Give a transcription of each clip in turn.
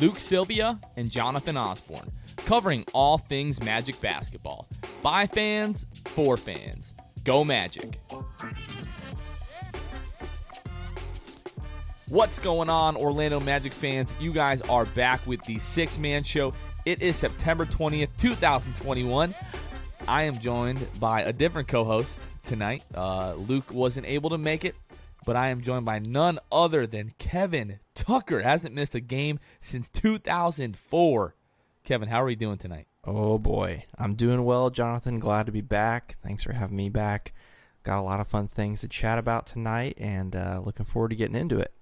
Luke Sylvia and Jonathan Osborne, covering all things Magic basketball. By fans, for fans. Go Magic. What's going on, Orlando Magic fans? You guys are back with the Sixth Man Show. It is September 20th, 2021. I am joined by a different co host tonight. Uh, Luke wasn't able to make it, but I am joined by none other than Kevin Tucker. Hasn't missed a game since 2004. Kevin, how are you doing tonight? Oh boy, I'm doing well, Jonathan. Glad to be back. Thanks for having me back. Got a lot of fun things to chat about tonight, and uh, looking forward to getting into it.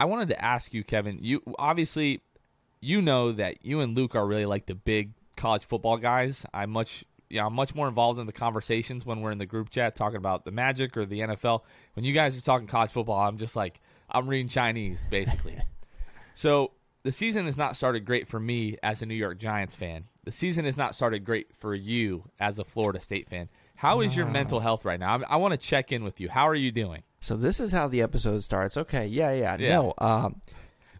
I wanted to ask you, Kevin. You obviously, you know that you and Luke are really like the big college football guys. I'm much, yeah, I'm much more involved in the conversations when we're in the group chat talking about the Magic or the NFL. When you guys are talking college football, I'm just like I'm reading Chinese basically. so the season has not started great for me as a New York Giants fan. The season has not started great for you as a Florida State fan. How is your mental health right now? I, I want to check in with you. How are you doing? So this is how the episode starts. Okay, yeah, yeah. Yeah. No, um,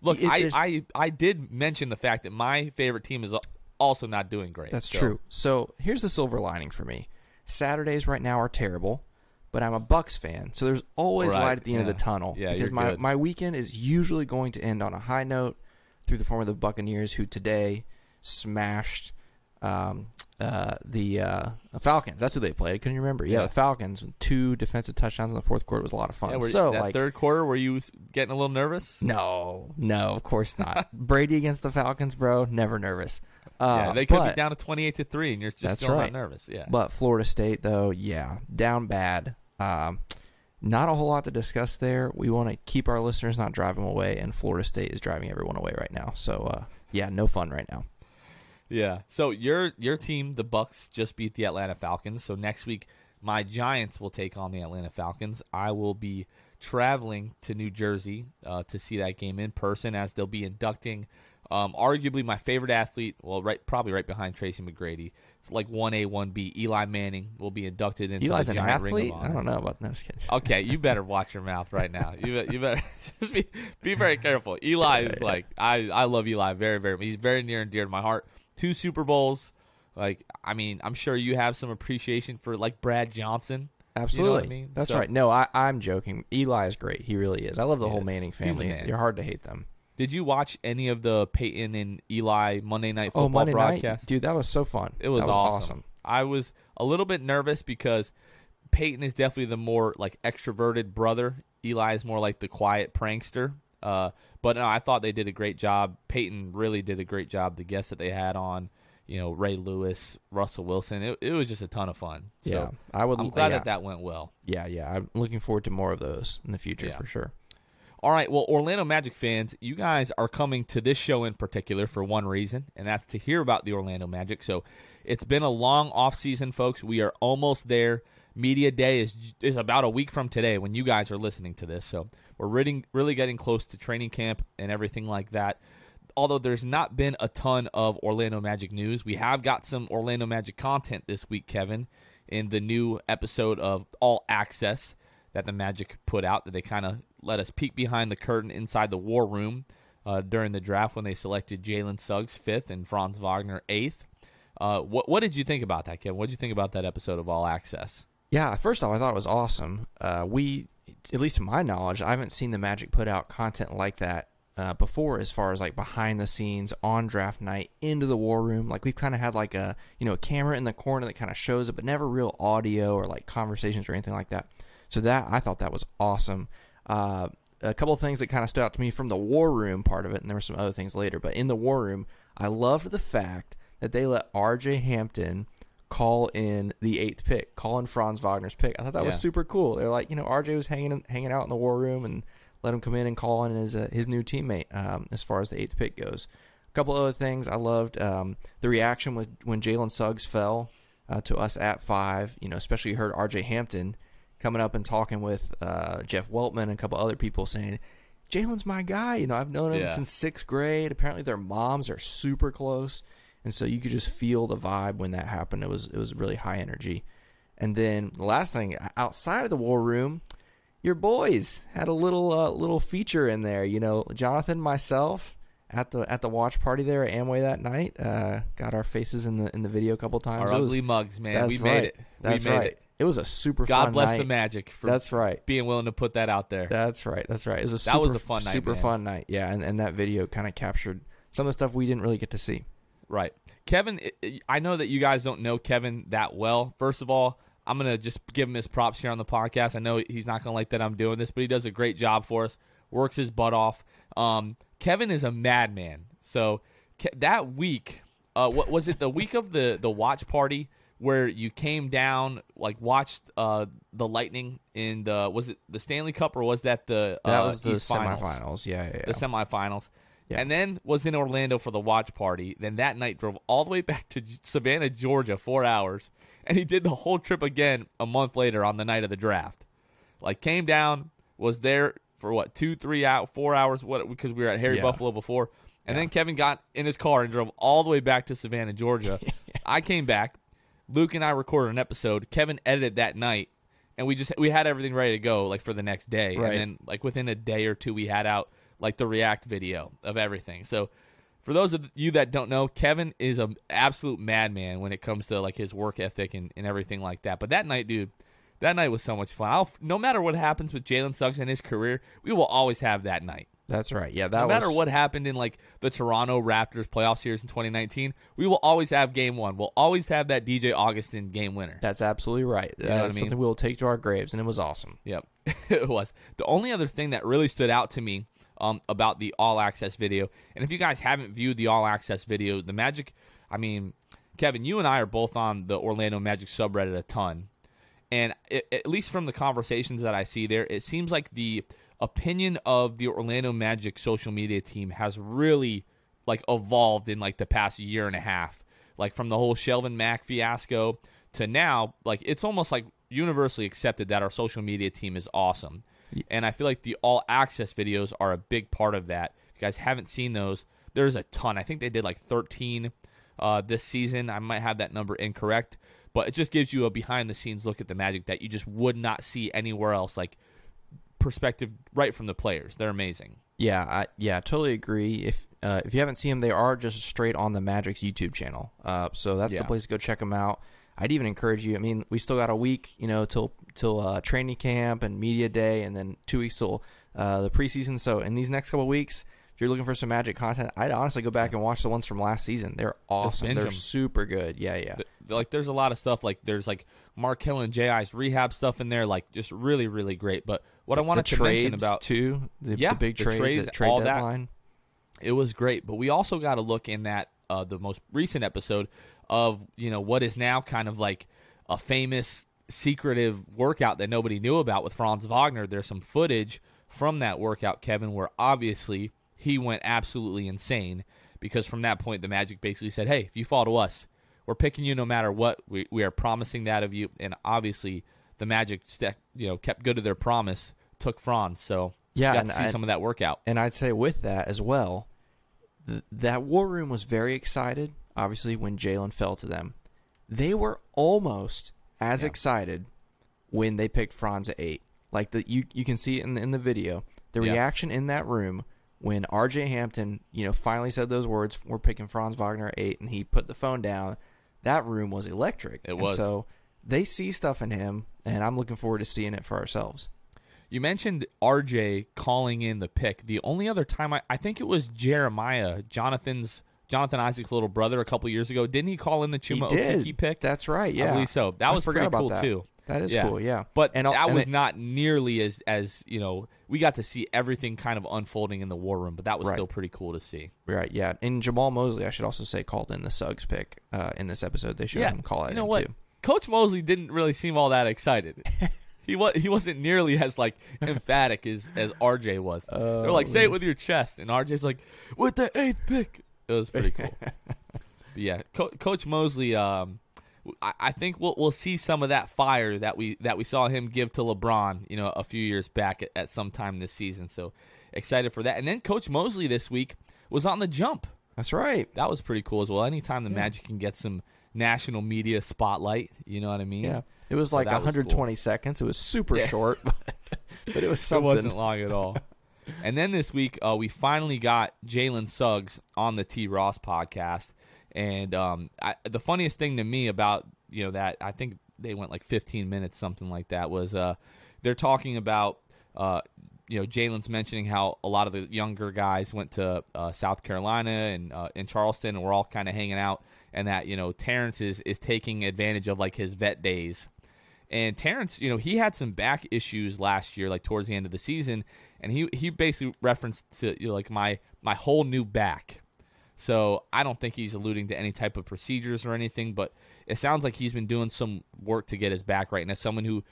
Look, it I, I I did mention the fact that my favorite team is also not doing great. that's So- true. So here's the silver lining for me. Saturdays right now are terrible, but I'm a Bucks fan, so there's always Right, light at the end yeah. of the tunnel. Yeah, because my good. my weekend is usually going to end on a high note through the form of the Buccaneers, who today smashed um, uh, the uh, Falcons. That's who they played. Couldn't you remember? Yeah, Yeah. the Falcons. Two defensive touchdowns in the fourth quarter was a lot of fun. Yeah, were, so that like, third quarter, were you getting a little nervous? no, no, of course not. Brady against the Falcons, bro. Never nervous. Uh, yeah, they could but, be down to twenty-eight to three, and you're just That's still right. not nervous. Yeah, But Florida State, though, yeah, down bad. Um, not a whole lot to discuss there. We want to keep our listeners not driving away, and Florida State is driving everyone away right now. So, uh, yeah, no fun right now. yeah. So your your team, the Bucks, just beat the Atlanta Falcons. So next week, my Giants will take on the Atlanta Falcons. I will be traveling to New Jersey uh, to see that game in person, as they'll be inducting. Um, arguably my favorite athlete, well, right, probably right behind Tracy McGrady. It's like one A, one B. Eli Manning will be inducted into Eli's the an Giant Ring of athlete. I don't know about that. No. Okay, you better watch your mouth right now. You you better just be be very careful. Eli is like I I love Eli very very. He's very near and dear to my heart. Two Super Bowls. Like I mean, I'm sure you have some appreciation for like Brad Johnson. Absolutely. I mean? That's So- right. No, I, I'm joking. Eli is great. He really is. I love the whole is. Manning family. man. You're hard to hate them. Did you watch any of the Peyton and Eli Monday Night Football Oh, Monday broadcast? night, dude, that was so fun. It was, was awesome. I was a little bit nervous because Peyton is definitely the more like extroverted brother. Eli is more like the quiet prankster. Uh, but no, I thought they did a great job. Peyton really did a great job. The guests that they had on, you know, Ray Lewis, Russell Wilson. It, it was just a ton of fun. Yeah, So I would. I'm glad yeah. that that went well. Yeah, yeah. I'm looking forward to more of those in the future Yeah. for sure. All right, well, Orlando Magic fans, you guys are coming to this show in particular for one reason, and that's to hear about the Orlando Magic. So it's been a long off season, folks. We are almost there. Media Day is is about a week from today when you guys are listening to this. So we're really really getting close to training camp and everything like that. Although there's not been a ton of Orlando Magic news, we have got some Orlando Magic content this week, Kevin. in the new episode of All Access that the Magic put out. That they kind of let us peek behind the curtain inside the war room uh, during the draft when they selected Jalen Suggs fifth and Franz Wagner eighth. Uh, what what did you think about that, Kevin? What did you think about that episode of All Access? Yeah, first off, I thought it was awesome. Uh, we, at least to my knowledge, I haven't seen the Magic put out content like that uh, before, as far as like behind the scenes on draft night into the war room. Like we've kind of had like a you know a camera in the corner that kind of shows it, but never real audio or like conversations or anything like that. So that I thought that was awesome. Uh, a couple of things that kind of stood out to me from the war room part of it, and there were some other things later. But in the war room, I loved the fact that they let R.J. Hampton call in the eighth pick, call in Franz Wagner's pick. I thought that Yeah. was super cool. They're like, you know, RJ was hanging hanging out in the war room and let him come in and call in his uh, his new teammate um, as far as the eighth pick goes. A couple other things I loved um, the reaction with when Jalen Suggs fell uh, to us at five. You know, especially heard RJ Hampton coming up and talking with uh, Jeff Weltman and a couple other people saying. Jalen's my guy. You know, I've known him Yeah. since sixth grade. Apparently, their moms are super close, and so you could just feel the vibe when that happened. It was it was really high energy. And then the last thing, outside of the war room, your boys had a little uh, little feature in there. You know, Jonathan, myself at the at the watch party there at Amway that night. Uh, got our faces in the in the video a couple times. Our It was- ugly mugs, man. We made it. That's we made right. it. It was a super God bless night. the Magic for That's right. being willing to put that out there. That's right. That's right. It was a That super, was a fun night, super man. fun night. Yeah, and, and that video kind of captured some of the stuff we didn't really get to see. Right. Kevin, I- know that you guys don't know Kevin that well. First of all, I'm going to just give him his props here on the podcast. I know he's not going to like that I'm doing this, but he does a great job for us, works his butt off. Um, Kevin is a madman. So Ke- that week, uh, what was it, the week of the, the watch party where you came down, like watched uh, the Lightning in the, was it the Stanley Cup or was that the That uh, was the East Finals? semifinals. Yeah, yeah, yeah. the semifinals. Yeah. And then was in Orlando for the watch party. Then that night drove all the way back to Savannah, Georgia, four hours, and he did the whole trip again a month later on the night of the draft. Like came down, was there for what two, three out, four hours? What because we were at Harry Yeah. Buffalo before, and then Kevin got in his car and drove all the way back to Savannah, Georgia. I came back. Luke and I recorded an episode. Kevin edited that night, and we just we had everything ready to go like for the next day. Right. And then like within a day or two, we had out like the React video of everything. So for those of you that don't know, Kevin is an absolute madman when it comes to like his work ethic and, and everything like that. But that night, dude, that night was so much fun. I'll, no matter what happens with Jalen Suggs and his career, we will always have that night. That's right. Yeah, that No matter was, what happened in like the Toronto Raptors playoff series in 2019, we will always have game one. We'll always have that DJ Augustin game winner. That's absolutely right. know what I That's mean? something we'll take to our graves, and it was awesome. Yep, it was. The only other thing that really stood out to me um, about the All Access video, and if you guys haven't viewed the All Access video, the Magic, I mean, Kevin, you and I are both on the Orlando Magic subreddit a ton, and it, at least from the conversations that I see there, it seems like the opinion of the Orlando Magic social media team has really like evolved in like the past year and a half. Like from the whole Shelvin Mack fiasco to now, like it's almost like universally accepted that our social media team is awesome. And I feel like the all access videos are a big part of that. If you guys haven't seen those, there's a ton. I think they did like 13 uh, this season. I might have that number incorrect, but it just gives you a behind the scenes look at the Magic that you just would not see anywhere else. Like perspective right from the players. They're amazing. Yeah, I, yeah, totally agree. If uh, if you haven't seen them, they are just straight on the Magic's YouTube channel. Uh, so that's Yeah. the place to go check them out. I'd even encourage you. I mean, we still got a week, you know, till till uh, training camp and media day, and then two weeks till uh, the preseason. So in these next couple weeks, if you're looking for some Magic content, I'd honestly go back and watch the ones from last season. They're awesome. They're 'em. super good. Yeah, yeah. Th- like there's a lot of stuff like there's like Markelle and J.I.'s rehab stuff in there, like just really, really great. But what I wanted to mention about too, the, Yeah, the big the trades, trades, at trade all that. deadline. it was great. But we also got to look in that uh, the most recent episode of you know what is now kind of like a famous secretive workout that nobody knew about with Franz Wagner. There's some footage from that workout, Kevin, where obviously he went absolutely insane because from that point the Magic basically said, "Hey, if you fall to us, we're picking you no matter what. We we are promising that of you." And obviously the Magic ste- you know kept good to their promise, took Franz. So Yeah, got and to see I- some of that workout. And I'd say with that as well, th- that war room was very excited. Obviously, when Jalen fell to them, they were almost as Yeah. excited when they picked Franz at eight. Like the you you can see it in in the video. The Yeah. reaction in that room when R.J. Hampton, you know, finally said those words, "We're picking Franz Wagner at eight, and he put the phone down. That room was electric. It And was. so they see stuff in him, and I'm looking forward to seeing it for ourselves. You mentioned RJ calling in the pick. The only other time I, I think it was Jeremiah, Jonathan's Jonathan Isaac's little brother, a couple years ago. Didn't he call in the Chuma he did. Okeke pick? That's right. Yeah, I believe so. That I was pretty cool that. too. That is Yeah. cool. Yeah, But and that and was it- not nearly as as you know. We got to see everything kind of unfolding in the war room, but that was Right. still pretty cool to see. Right, yeah. And Jamahl Mosley, I should also say, called in the Suggs pick uh, in this episode. They showed him call it you know in what? too. Coach Mosley didn't really seem all that excited. he was he wasn't nearly as like emphatic as as RJ was. They're Oh, like, say it with your chest, and RJ's like, with the eighth pick. It was pretty cool. yeah, Co- Coach Mosley. Um, I, I think we'll we'll see some of that fire that we that we saw him give to LeBron. You know, a few years back at, at some time this season. So excited for that. And then Coach Mosley this week was on the jump That's right. that was pretty cool as well. Anytime the Magic can get some national media spotlight, you know what I mean? Yeah, it was So like that was 120 seconds. It was super Yeah. short, but, but it was It wasn't long at all. and then this week, uh, we finally got Jalen Suggs on the T. Ross podcast. And um, I, the funniest thing to me about you know that I think they went like 15 minutes, something like that, was uh, they're talking about uh, you know Jalen's mentioning how a lot of the younger guys went to uh, South Carolina and uh, in Charleston, and we're all kind of hanging out, and that you know Terrence is is taking advantage of like his vet days And Terrence, you know, he had some back issues last year, like towards the end of the season, and he he basically referenced to you know, like my my whole new back. So I don't think he's alluding to any type of procedures or anything, but it sounds like he's been doing some work to get his back right. And as someone who,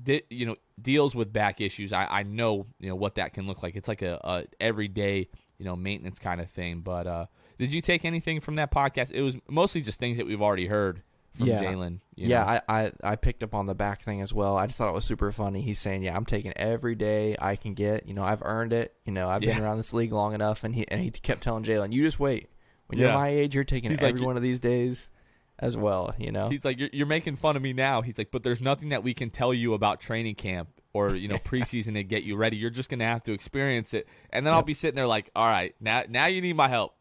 di- you know, deals with back issues, I, I know you know what that can look like. It's like a, a everyday you know maintenance kind of thing. But uh, did you take anything from that podcast? It was mostly just things that we've already heard from Yeah. Jalen. yeah, know? I, I I picked up on the back thing as well. I just thought it was super funny. He's saying, "Yeah, I'm taking every day I can get. You know, I've earned it. You know, I've been around this league long enough." And he and he kept telling Jalen, "You just wait. When you're my age, you're taking He's like, every "You- one of these days as well. You know, He's like, you're, you're making fun of me now. He's like, but there's nothing that we can tell you about training camp or you know preseason to get you ready. You're just gonna have to experience it, and then I'll be sitting there like, all right, now now you need my help.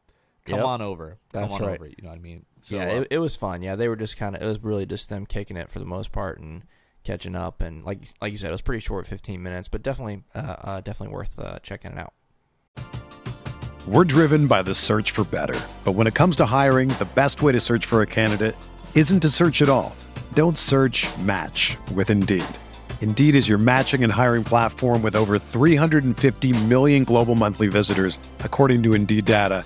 Come Yep. on over. Come That's on right. over. You know what I mean? So, yeah, uh, it, it was fun. Yeah, they were just kind of. It was really just them kicking it for the most part and catching up. And like like you said, it was pretty short, 15 minutes, but definitely uh, uh definitely worth uh, checking it out. We're driven by the search for better. But when it comes to hiring, the best way to search for a candidate isn't to search at all. Don't search match with Indeed. Indeed is your matching and hiring platform with over 350 million global monthly visitors, according to Indeed data,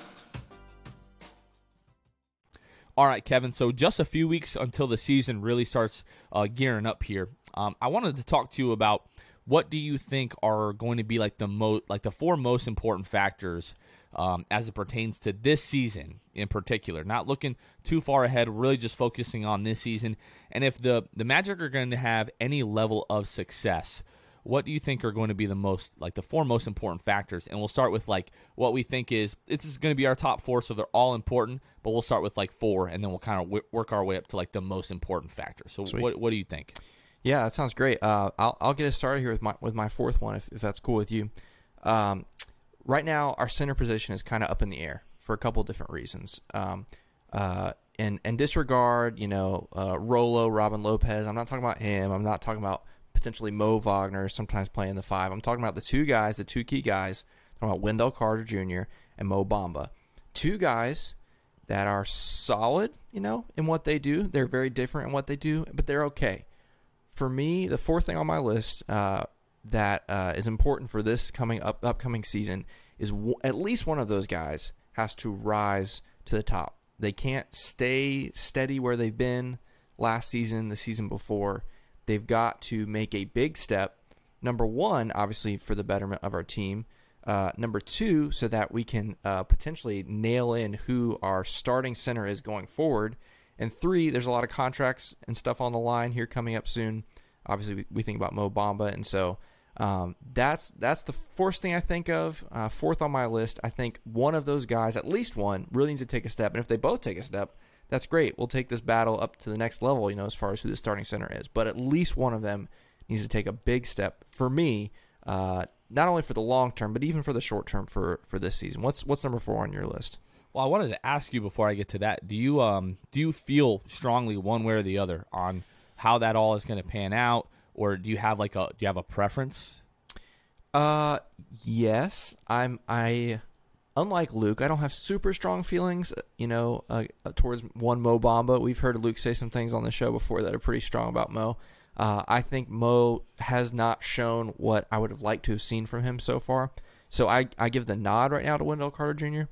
All right, Kevin. So just a few weeks until the season really starts uh, gearing up here. Um, I wanted to talk to you about what do you think are going to be like the most, like the four most important factors um, as it pertains to this season in particular. Not looking too far ahead, really just focusing on this season. And if the the Magic are going to have any level of success, what do you think are going to be the most like the four most important factors and we'll start with like what we think is this is going to be our top four so they're all important but we'll start with like four and then we'll kind of w- work our way up to like the most important factor so Sweet. what, what do you think Yeah, that sounds great. Uh, I'll I'll get us started here with my with my fourth one, if, if that's cool with you. Um, right now, our center position is kind of up in the air for a couple different reasons. Um, uh, and and disregard, you know, uh, Rolo, Robin Lopez. I'm not talking about him. I'm not talking about potentially Mo Wagner sometimes playing the five. I'm talking about the two guys, the two key guys. I'm talking about Wendell Carter Jr. and Mo Bamba. two guys that are solid, you know, in what they do. They're very different in what they do, but they're okay. For me, the fourth thing on my list uh, that uh, is important for this coming up upcoming season is w- at least one of those guys has to rise to the top. They can't stay steady where they've been last season, the season before. They've got to make a big step. Number one, obviously, for the betterment of our team. Uh, number two, so that we can uh, potentially nail in who our starting center is going forward. And three, there's a lot of contracts and stuff on the line here coming up soon. Obviously, we, we think about Mo Bamba, and so um, that's that's the first thing I think of. Uh, fourth on my list, I think one of those guys, at least one, really needs to take a step. And if they both take a step, that's great. We'll take this battle up to the next level. You know, as far as who the starting center is, but at least one of them needs to take a big step for me. Uh, not only for the long term, but even for the short term for for this season. What's what's number four on your list? Well, I wanted to ask you before I get to that. Do you um do you feel strongly one way or the other on how that all is going to pan out? or do you have like a do you have a preference? Uh, yes. I'm I. Unlike Luke, I don't have super strong feelings, you know, uh, towards one Mo Bamba. We've heard Luke say some things on the show before that are pretty strong about Mo. Uh, I think Mo has not shown what I would have liked to have seen from him so far. So I, I give the nod right now to Wendell Carter Jr.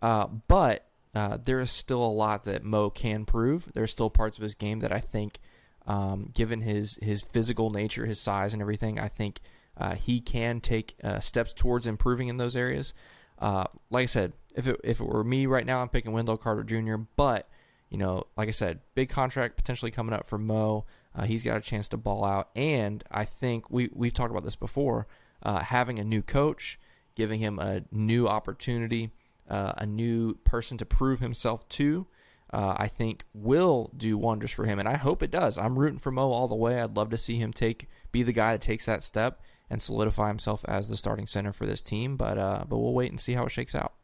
Uh, but uh, there is still a lot that Mo can prove. There's still parts of his game that I think um, given his his physical nature, his size, and everything, I think uh, he can take uh, steps towards improving in those areas. Uh, like I said, if it if it were me right now, I'm picking Wendell Carter Jr. But you know, like I said, big contract potentially coming up for Mo. Uh, he's got a chance to ball out, and I think we we've talked about this before. Uh, having a new coach, giving him a new opportunity, uh, a new person to prove himself to uh, I think will do wonders for him, and I hope it does. I'm rooting for Mo all the way. I'd love to see him take be the guy that takes that step and solidify himself as the starting center for this team. But uh, but we'll wait and see how it shakes out.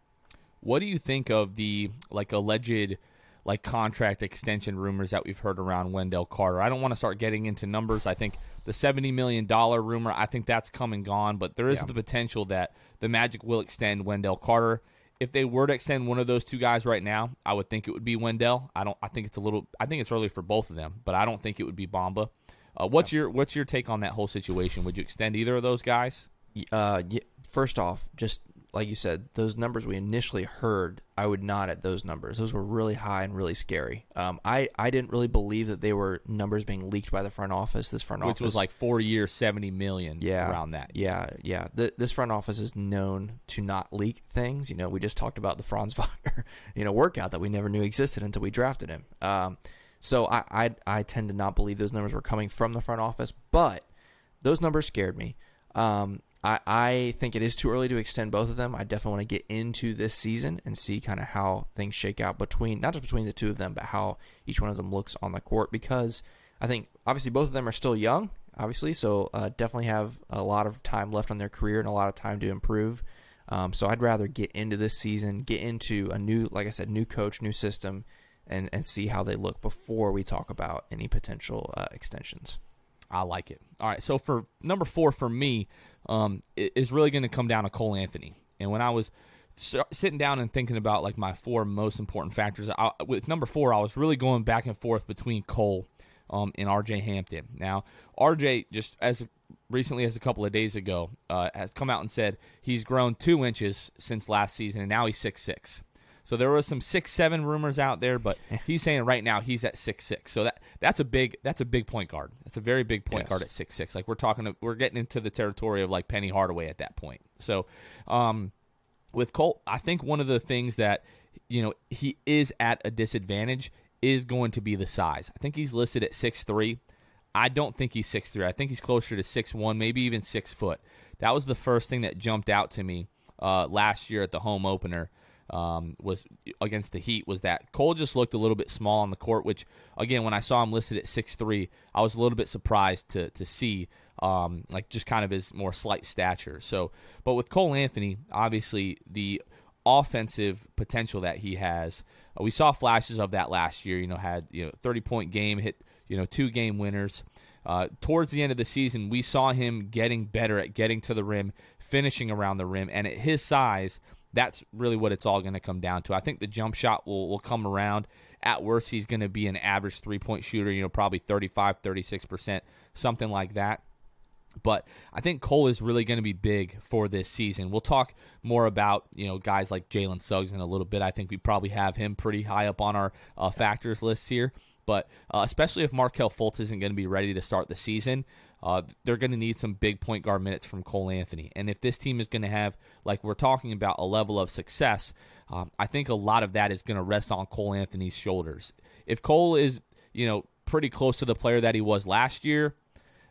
What do you think of the like alleged like contract extension rumors that we've heard around Wendell Carter? I don't want to start getting into numbers. I think the seventy million dollar rumor, I think that's come and gone, but there is yeah. the potential that the Magic will extend Wendell Carter if they were to extend one of those two guys right now, I would think it would be Wendell. I don't. I think it's a little. I think it's early for both of them, but I don't think it would be Bamba. Uh, what's your What's your take on that whole situation? Would you extend either of those guys? Uh, first off, just like you said, those numbers we initially heard, I would nod at those numbers. Those were really high and really scary. Um, I, I didn't really believe that they were numbers being leaked by the front office. This front Which office, which was like four years, seventy million. Yeah, around that. Yeah, yeah. The, this front office is known to not leak things. You know, we just talked about the Franz Wagner, you know, workout that we never knew existed until we drafted him. Um, so I, I I tend to not believe those numbers were coming from the front office, but those numbers scared me. Um, I, I think it is too early to extend both of them. I definitely want to get into this season and see kind of how things shake out between not just between the two of them, but how each one of them looks on the court. Because I think obviously both of them are still young, obviously, so uh, definitely have a lot of time left on their career and a lot of time to improve. Um, so I'd rather get into this season, get into a new, like I said, new coach, new system, and and see how they look before we talk about any potential uh, extensions. I like it. All right, so for number four for me, um, is really going to come down to Cole Anthony. And when I was sitting down and thinking about like my four most important factors, I, with number four, I was really going back and forth between Cole um, and RJ Hampton. Now, RJ just as recently as a couple of days ago uh, has come out and said he's grown two inches since last season, and now he's six six. So there was some six seven rumors out there, but he's saying right now he's at six six. So that that's a big that's a big point guard. That's a very big point yes. guard at six six. Like we're talking, we're getting into the territory of like Penny Hardaway at that point. So, um, with Cole, I think one of the things that you know he is at a disadvantage is going to be the size. I think he's listed at six three. I don't think he's six three. I think he's closer to six one, maybe even six foot. That was the first thing that jumped out to me uh, last year at the home opener um, was against the Heat was that Cole just looked a little bit small on the court. Which again, when I saw him listed at six three, I was a little bit surprised to to see um, like just kind of his more slight stature. So, but with Cole Anthony, obviously the offensive potential that he has, uh, we saw flashes of that last year. You know, had you know thirty point game, hit you know two game winners. Uh, towards the end of the season, we saw him getting better at getting to the rim, finishing around the rim, and at his size that's really what it's all going to come down to. I think the jump shot will, will come around. At worst, he's going to be an average three point shooter, you know, probably 35, 36%, something like that. But I think Cole is really going to be big for this season. We'll talk more about you know guys like Jalen Suggs in a little bit. I think we probably have him pretty high up on our uh, factors list here. But uh, especially if Markelle Fultz isn't going to be ready to start the season, uh, they're going to need some big point guard minutes from Cole Anthony. And if this team is going to have, like we're talking about, a level of success, um, I think a lot of that is going to rest on Cole Anthony's shoulders. If Cole is, you know, pretty close to the player that he was last year,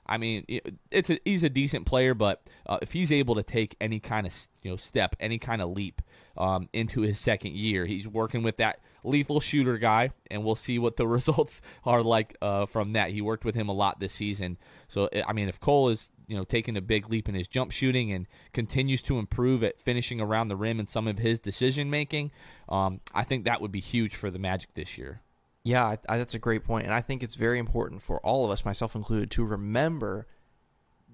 I mean, it's a, he's a decent player, but uh, if he's able to take any kind of you know step, any kind of leap um, into his second year, he's working with that lethal shooter guy, and we'll see what the results are like uh, from that. He worked with him a lot this season, so I mean, if Cole is you know taking a big leap in his jump shooting and continues to improve at finishing around the rim and some of his decision making, um, I think that would be huge for the Magic this year. Yeah, I, I, that's a great point, and I think it's very important for all of us, myself included, to remember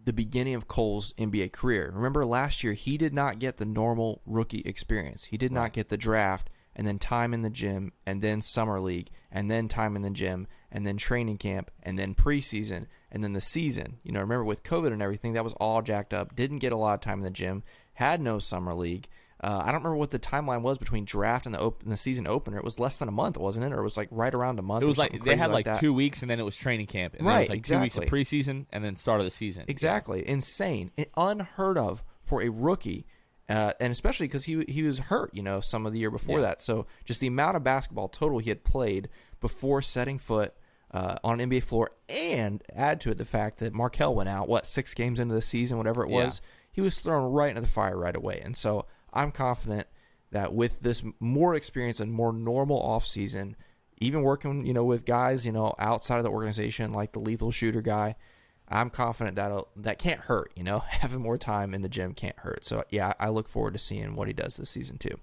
the beginning of Cole's NBA career. Remember last year, he did not get the normal rookie experience. He did right. not get the draft and then time in the gym and then summer league and then time in the gym and then training camp and then preseason and then the season. You know, remember with COVID and everything, that was all jacked up. Didn't get a lot of time in the gym, had no summer league. Uh, I don't remember what the timeline was between draft and the open, the season opener. It was less than a month, wasn't it? Or it was like right around a month. It was like they had like, like two weeks, and then it was training camp. And right, then it was like exactly. two weeks of preseason, and then start of the season. Exactly, yeah. insane, unheard of for a rookie, uh, and especially because he he was hurt, you know, some of the year before yeah. that. So just the amount of basketball total he had played before setting foot uh, on an NBA floor, and add to it the fact that Markelle went out, what six games into the season, whatever it was, yeah. he was thrown right into the fire right away, and so I'm confident that with this more experience and more normal offseason, even working, you know, with guys, you know, outside of the organization like the lethal shooter guy, I'm confident that that can't hurt, you know, having more time in the gym can't hurt. So yeah, I look forward to seeing what he does this season too.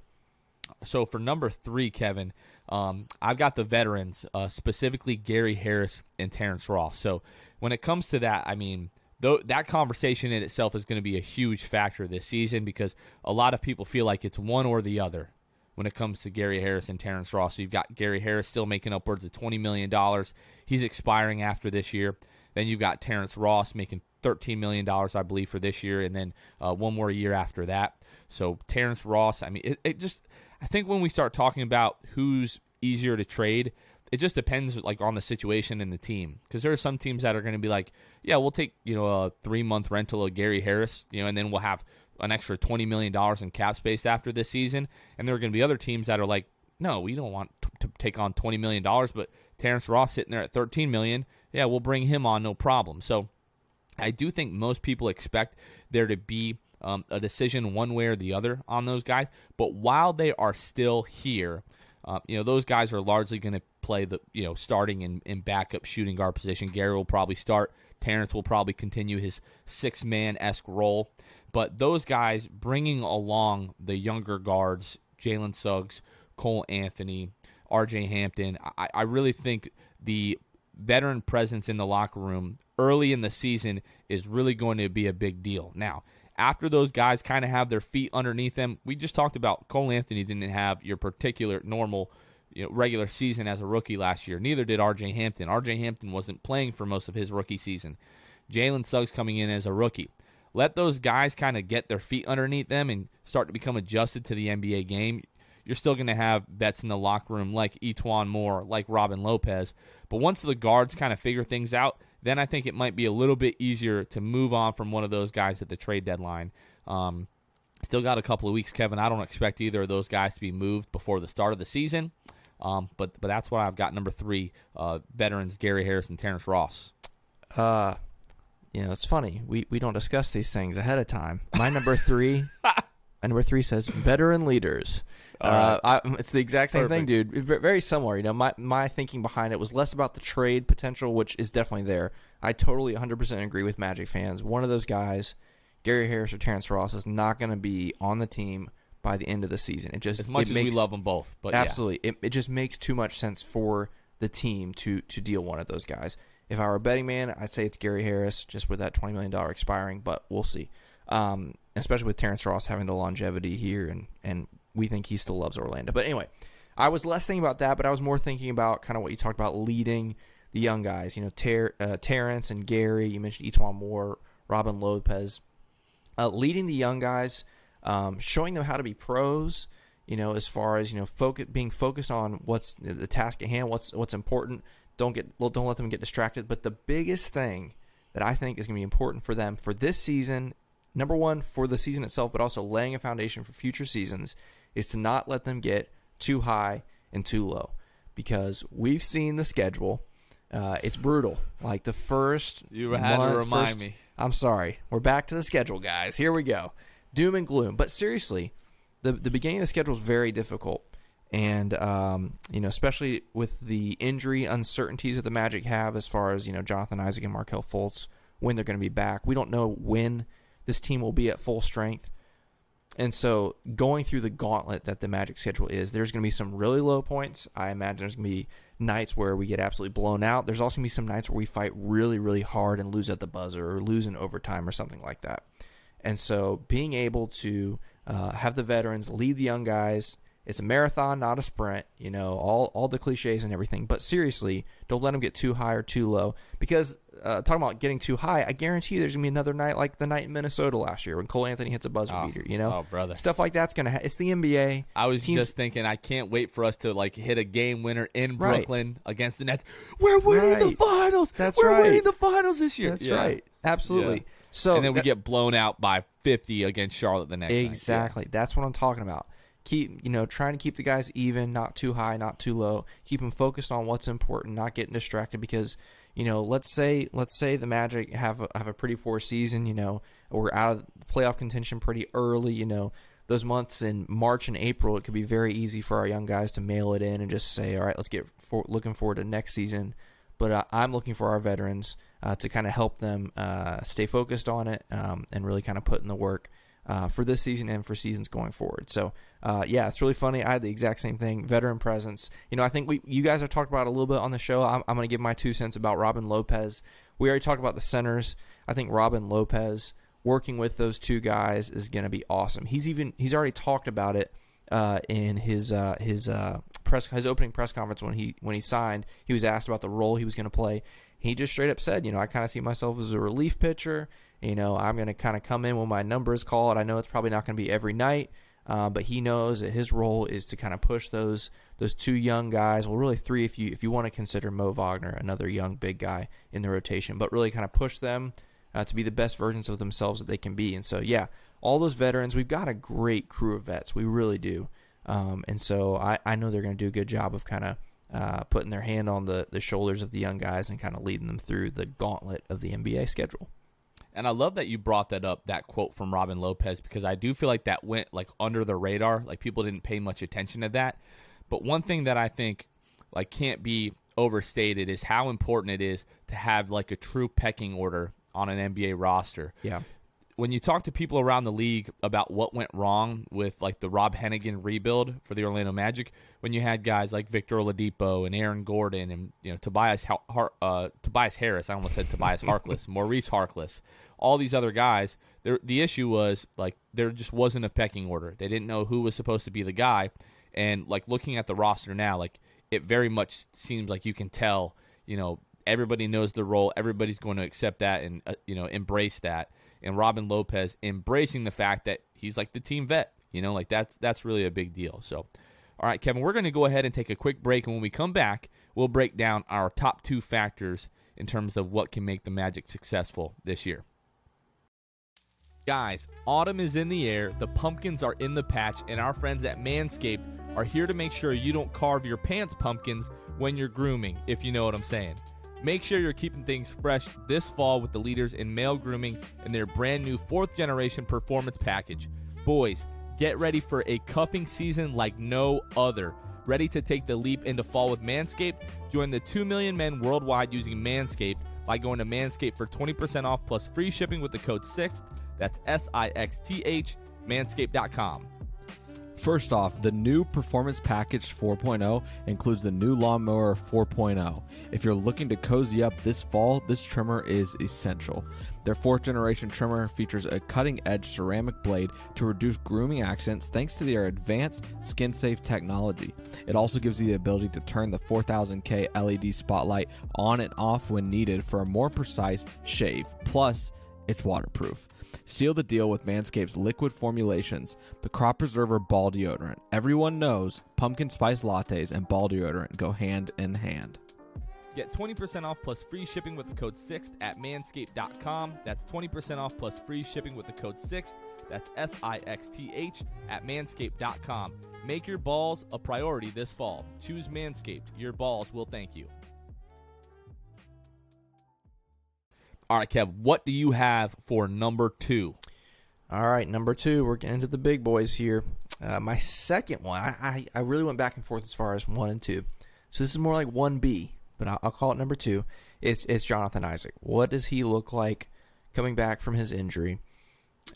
So for number three, Kevin, um, I've got the veterans, uh, specifically Gary Harris and Terrence Ross. So when it comes to that, I mean, though that conversation in itself is going to be a huge factor this season because a lot of people feel like it's one or the other when it comes to Gary Harris and Terrence Ross. So you've got Gary Harris still making upwards of $20 million. He's expiring after this year. Then you've got Terrence Ross making $13 million, I believe, for this year, and then uh, one more year after that. So Terrence Ross, I mean, it, it just, I think when we start talking about who's easier to trade, it just depends like on the situation and the team. Because there are some teams that are going to be like yeah we'll take you know a three month rental of gary harris you know and then we'll have an extra $20 million in cap space after this season. And there are going to be other teams that are like no we don't want to, to take on $20 million but terrence ross sitting there at 13 million yeah we'll bring him on no problem. So i do think most people expect there to be um, a decision one way or the other on those guys but while they are still here uh, you know, those guys are largely going to play the, you know, starting in, in backup shooting guard position. Gary will probably start. Terrence will probably continue his six man esque role. But those guys bringing along the younger guards, Jalen Suggs, Cole Anthony, RJ Hampton, I, I really think the veteran presence in the locker room early in the season is really going to be a big deal. Now, after those guys kind of have their feet underneath them, we just talked about Cole Anthony didn't have your particular normal you know, regular season as a rookie last year. Neither did RJ Hampton. RJ Hampton wasn't playing for most of his rookie season. Jalen Suggs coming in as a rookie. Let those guys kind of get their feet underneath them and start to become adjusted to the NBA game. You're still going to have vets in the locker room like E'Twaun Moore, like Robin Lopez. But once the guards kind of figure things out, then I think it might be a little bit easier to move on from one of those guys at the trade deadline. Um, still got a couple of weeks, Kevin. I don't expect either of those guys to be moved before the start of the season. Um, but but that's what I've got. Number three, uh, veterans Gary Harris and Terrence Ross. Uh, you know, it's funny. We we don't discuss these things ahead of time. My number three, number three says veteran leaders. Uh, I, it's the exact same Perfect. thing, dude. Very similar. You know, my my thinking behind it was less about the trade potential, which is definitely there. I totally 100% agree with Magic fans. One of those guys, Gary Harris or Terrence Ross, is not going to be on the team by the end of the season. It just as much as makes, we love them both, but absolutely, yeah. it, it just makes too much sense for the team to to deal one of those guys. If I were a betting man, I'd say it's Gary Harris, just with that twenty million dollar expiring, but we'll see. Um, especially with Terrence Ross having the longevity here, and and we think he still loves Orlando. But anyway, I was less thinking about that, but I was more thinking about kind of what you talked about leading the young guys. You know, Ter- uh, Terrence and Gary. You mentioned E'Twaun Moore, Robin Lopez, uh, leading the young guys, um, showing them how to be pros. You know, as far as you know, focus, being focused on what's the task at hand, what's what's important. Don't get don't let them get distracted. But the biggest thing that I think is going to be important for them for this season, number one for the season itself, but also laying a foundation for future seasons, is to not let them get too high and too low, because we've seen the schedule. Uh, it's brutal. Like the first, you had month, to remind first, me. I'm sorry. We're back to the schedule, guys. Here we go. Doom and gloom. But seriously, the the beginning of the schedule is very difficult, and um, you know, especially with the injury uncertainties that the Magic have, as far as you know, Jonathan Isaac and Markelle Fultz when they're going to be back. We don't know when this team will be at full strength. And so, going through the gauntlet that the Magic schedule is, there's going to be some really low points. I imagine there's going to be nights where we get absolutely blown out. There's also going to be some nights where we fight really, really hard and lose at the buzzer or lose in overtime or something like that. And so, being able to uh, have the veterans lead the young guys, it's a marathon, not a sprint. You know, all all the cliches and everything. But seriously, don't let them get too high or too low because uh, talking about getting too high, I guarantee you there's gonna be another night like the night in Minnesota last year when Cole Anthony hits a buzzer Oh, beater. You know, oh, brother. stuff like that's gonna. Ha- it's the NBA. I was Teams- just thinking, I can't wait for us to like hit a game winner in Right. Brooklyn against the Nets. We're winning the finals. That's We're right. winning the finals this year. That's Yeah. right. Absolutely. Yeah. So and then we get blown out by 50 against Charlotte the next night. Exactly. That's what I'm talking about. Keep you know trying to keep the guys even, not too high, not too low. Keep them focused on what's important, not getting distracted because you know let's say let's say the Magic have a, have a pretty poor season. You know we're out of playoff contention pretty early. You know those months in March and April, it could be very easy for our young guys to mail it in and just say, all right, let's get for, looking forward to next season. But uh, I'm looking for our veterans uh, to kind of help them uh, stay focused on it um, and really kind of put in the work uh, for this season and for seasons going forward. So, uh, yeah, it's really funny. I had the exact same thing. Veteran presence. You know, I think we you guys have talked about a little bit on the show. I'm, I'm going to give my two cents about Robin Lopez. We already talked about the centers. I think Robin Lopez working with those two guys is going to be awesome. He's even he's already talked about it uh, in his uh, his uh, press his opening press conference when he when he signed. He was asked about the role he was going to play. He just straight up said, you know, I kind of see myself as a relief pitcher. You know, I'm going to kind of come in when my number is called. I know it's probably not going to be every night, uh, but he knows that his role is to kind of push those those two young guys. Well, really three if you if you want to consider Mo Wagner another young big guy in the rotation, but really kind of push them uh, to be the best versions of themselves that they can be. And so, yeah, all those veterans, we've got a great crew of vets. We really do. Um, and so I, I know they're going to do a good job of kind of uh, putting their hand on the, the shoulders of the young guys and kind of leading them through the gauntlet of the NBA schedule. And I love that you brought that up, that quote from Robin Lopez, because I do feel like that went like under the radar. Like people didn't pay much attention to that. But one thing that I think like can't be overstated is how important it is to have like a true pecking order on an NBA roster. Yeah. When you talk to people around the league about what went wrong with like the Rob Hennigan rebuild for the Orlando Magic, when you had guys like Victor Oladipo and Aaron Gordon and you know Tobias Har- uh, Tobias Harris, I almost said Tobias Harkless, Maurice Harkless, all these other guys, the issue was like there just wasn't a pecking order. They didn't know who was supposed to be the guy, and like looking at the roster now, like it very much seems like you can tell, you know, everybody knows the role, everybody's going to accept that and uh, you know embrace that and Robin Lopez embracing the fact that he's like the team vet. You know, like that's that's really a big deal. So, all right, Kevin, we're going to go ahead and take a quick break, and when we come back, we'll break down our top two factors in terms of what can make the Magic successful this year. Guys, autumn is in the air, the pumpkins are in the patch, and our friends at Manscaped are here to make sure you don't carve your pants pumpkins when you're grooming, if you know what I'm saying. Make sure you're keeping things fresh this fall with the leaders in male grooming and their brand new fourth generation performance package. Boys, get ready for a cuffing season like no other. Ready to take the leap into fall with Manscaped? Join the 2 million men worldwide using Manscaped by going to Manscaped for 20% off plus free shipping with the code 6th. That's S I X T H, manscaped.com. First off, the new Performance Package 4.0 includes the new Lawnmower 4.0. If you're looking to cozy up this fall, this trimmer is essential. Their fourth generation trimmer features a cutting edge ceramic blade to reduce grooming accidents thanks to their advanced skin safe technology. It also gives you the ability to turn the 4000K LED spotlight on and off when needed for a more precise shave. Plus, it's waterproof. Seal the deal with Manscaped's liquid formulations, the Crop Preserver Ball Deodorant. Everyone knows pumpkin spice lattes and ball deodorant go hand in hand. Get 20% off plus free shipping with the code 6th at manscaped.com. That's 20% off plus free shipping with the code 6th. That's S I X T H at manscaped.com. Make your balls a priority this fall. Choose Manscaped. Your balls will thank you. All right, Kev, what do you have for number two? All right, number two, we're getting to the big boys here. Uh, my second one, I, I, I really went back and forth as far as one and two. So this is more like 1B, but I'll, I'll call it number two. It's, it's Jonathan Isaac. What does he look like coming back from his injury?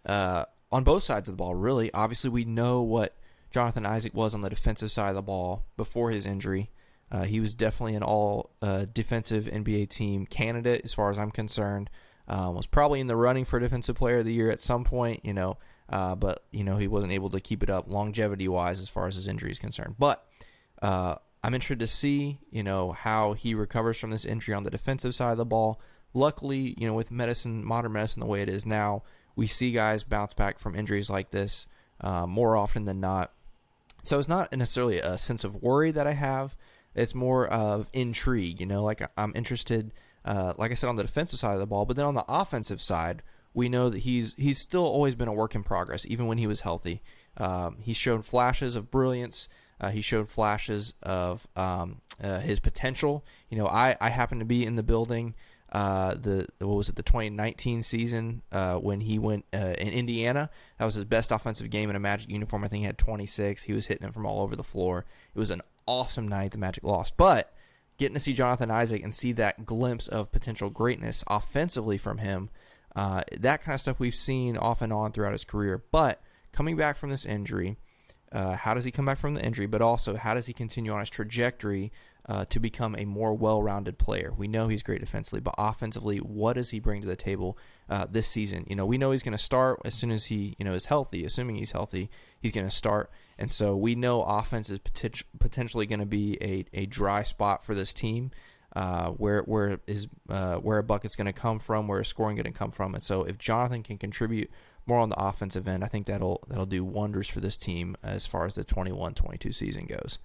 Uh, on both sides of the ball, really. Obviously, we know what Jonathan Isaac was on the defensive side of the ball before his injury. Uh, he was definitely an all uh, defensive NBA team candidate, as far as I'm concerned. Uh, was probably in the running for defensive player of the year at some point, you know, uh, but you know he wasn't able to keep it up longevity wise as far as his injury is concerned. But uh, I'm interested to see, you know, how he recovers from this injury on the defensive side of the ball. Luckily, you know, with medicine, modern medicine, the way it is now, we see guys bounce back from injuries like this uh, more often than not. So it's not necessarily a sense of worry that I have it's more of intrigue. You know, like I'm interested, uh, like I said, on the defensive side of the ball, but then on the offensive side, we know that he's he's still always been a work in progress, even when he was healthy. Um, he showed flashes of brilliance. Uh, he showed flashes of um, uh, his potential. You know, I, I happened to be in the building. Uh, the what was it the 2019 season uh, when he went uh, in Indiana. That was his best offensive game in a Magic uniform. I think he had 26. He was hitting it from all over the floor. It was an awesome night the Magic lost. But getting to see Jonathan Isaac and see that glimpse of potential greatness offensively from him, uh, that kind of stuff we've seen off and on throughout his career. But coming back from this injury, uh, how does he come back from the injury? But also, how does he continue on his trajectory uh, to become a more well-rounded player? We know he's great defensively, but offensively, what does he bring to the table uh, this season? You know, we know he's going to start as soon as he, you know, is healthy. Assuming he's healthy, he's going to start. And so we know offense is poten- potentially going to be a, a dry spot for this team. Uh, where where is uh, where a bucket's going to come from, where a scoring going to come from, and so if Jonathan can contribute more on the offensive end, I think that'll that'll do wonders for this team as far as the 21-22 season goes.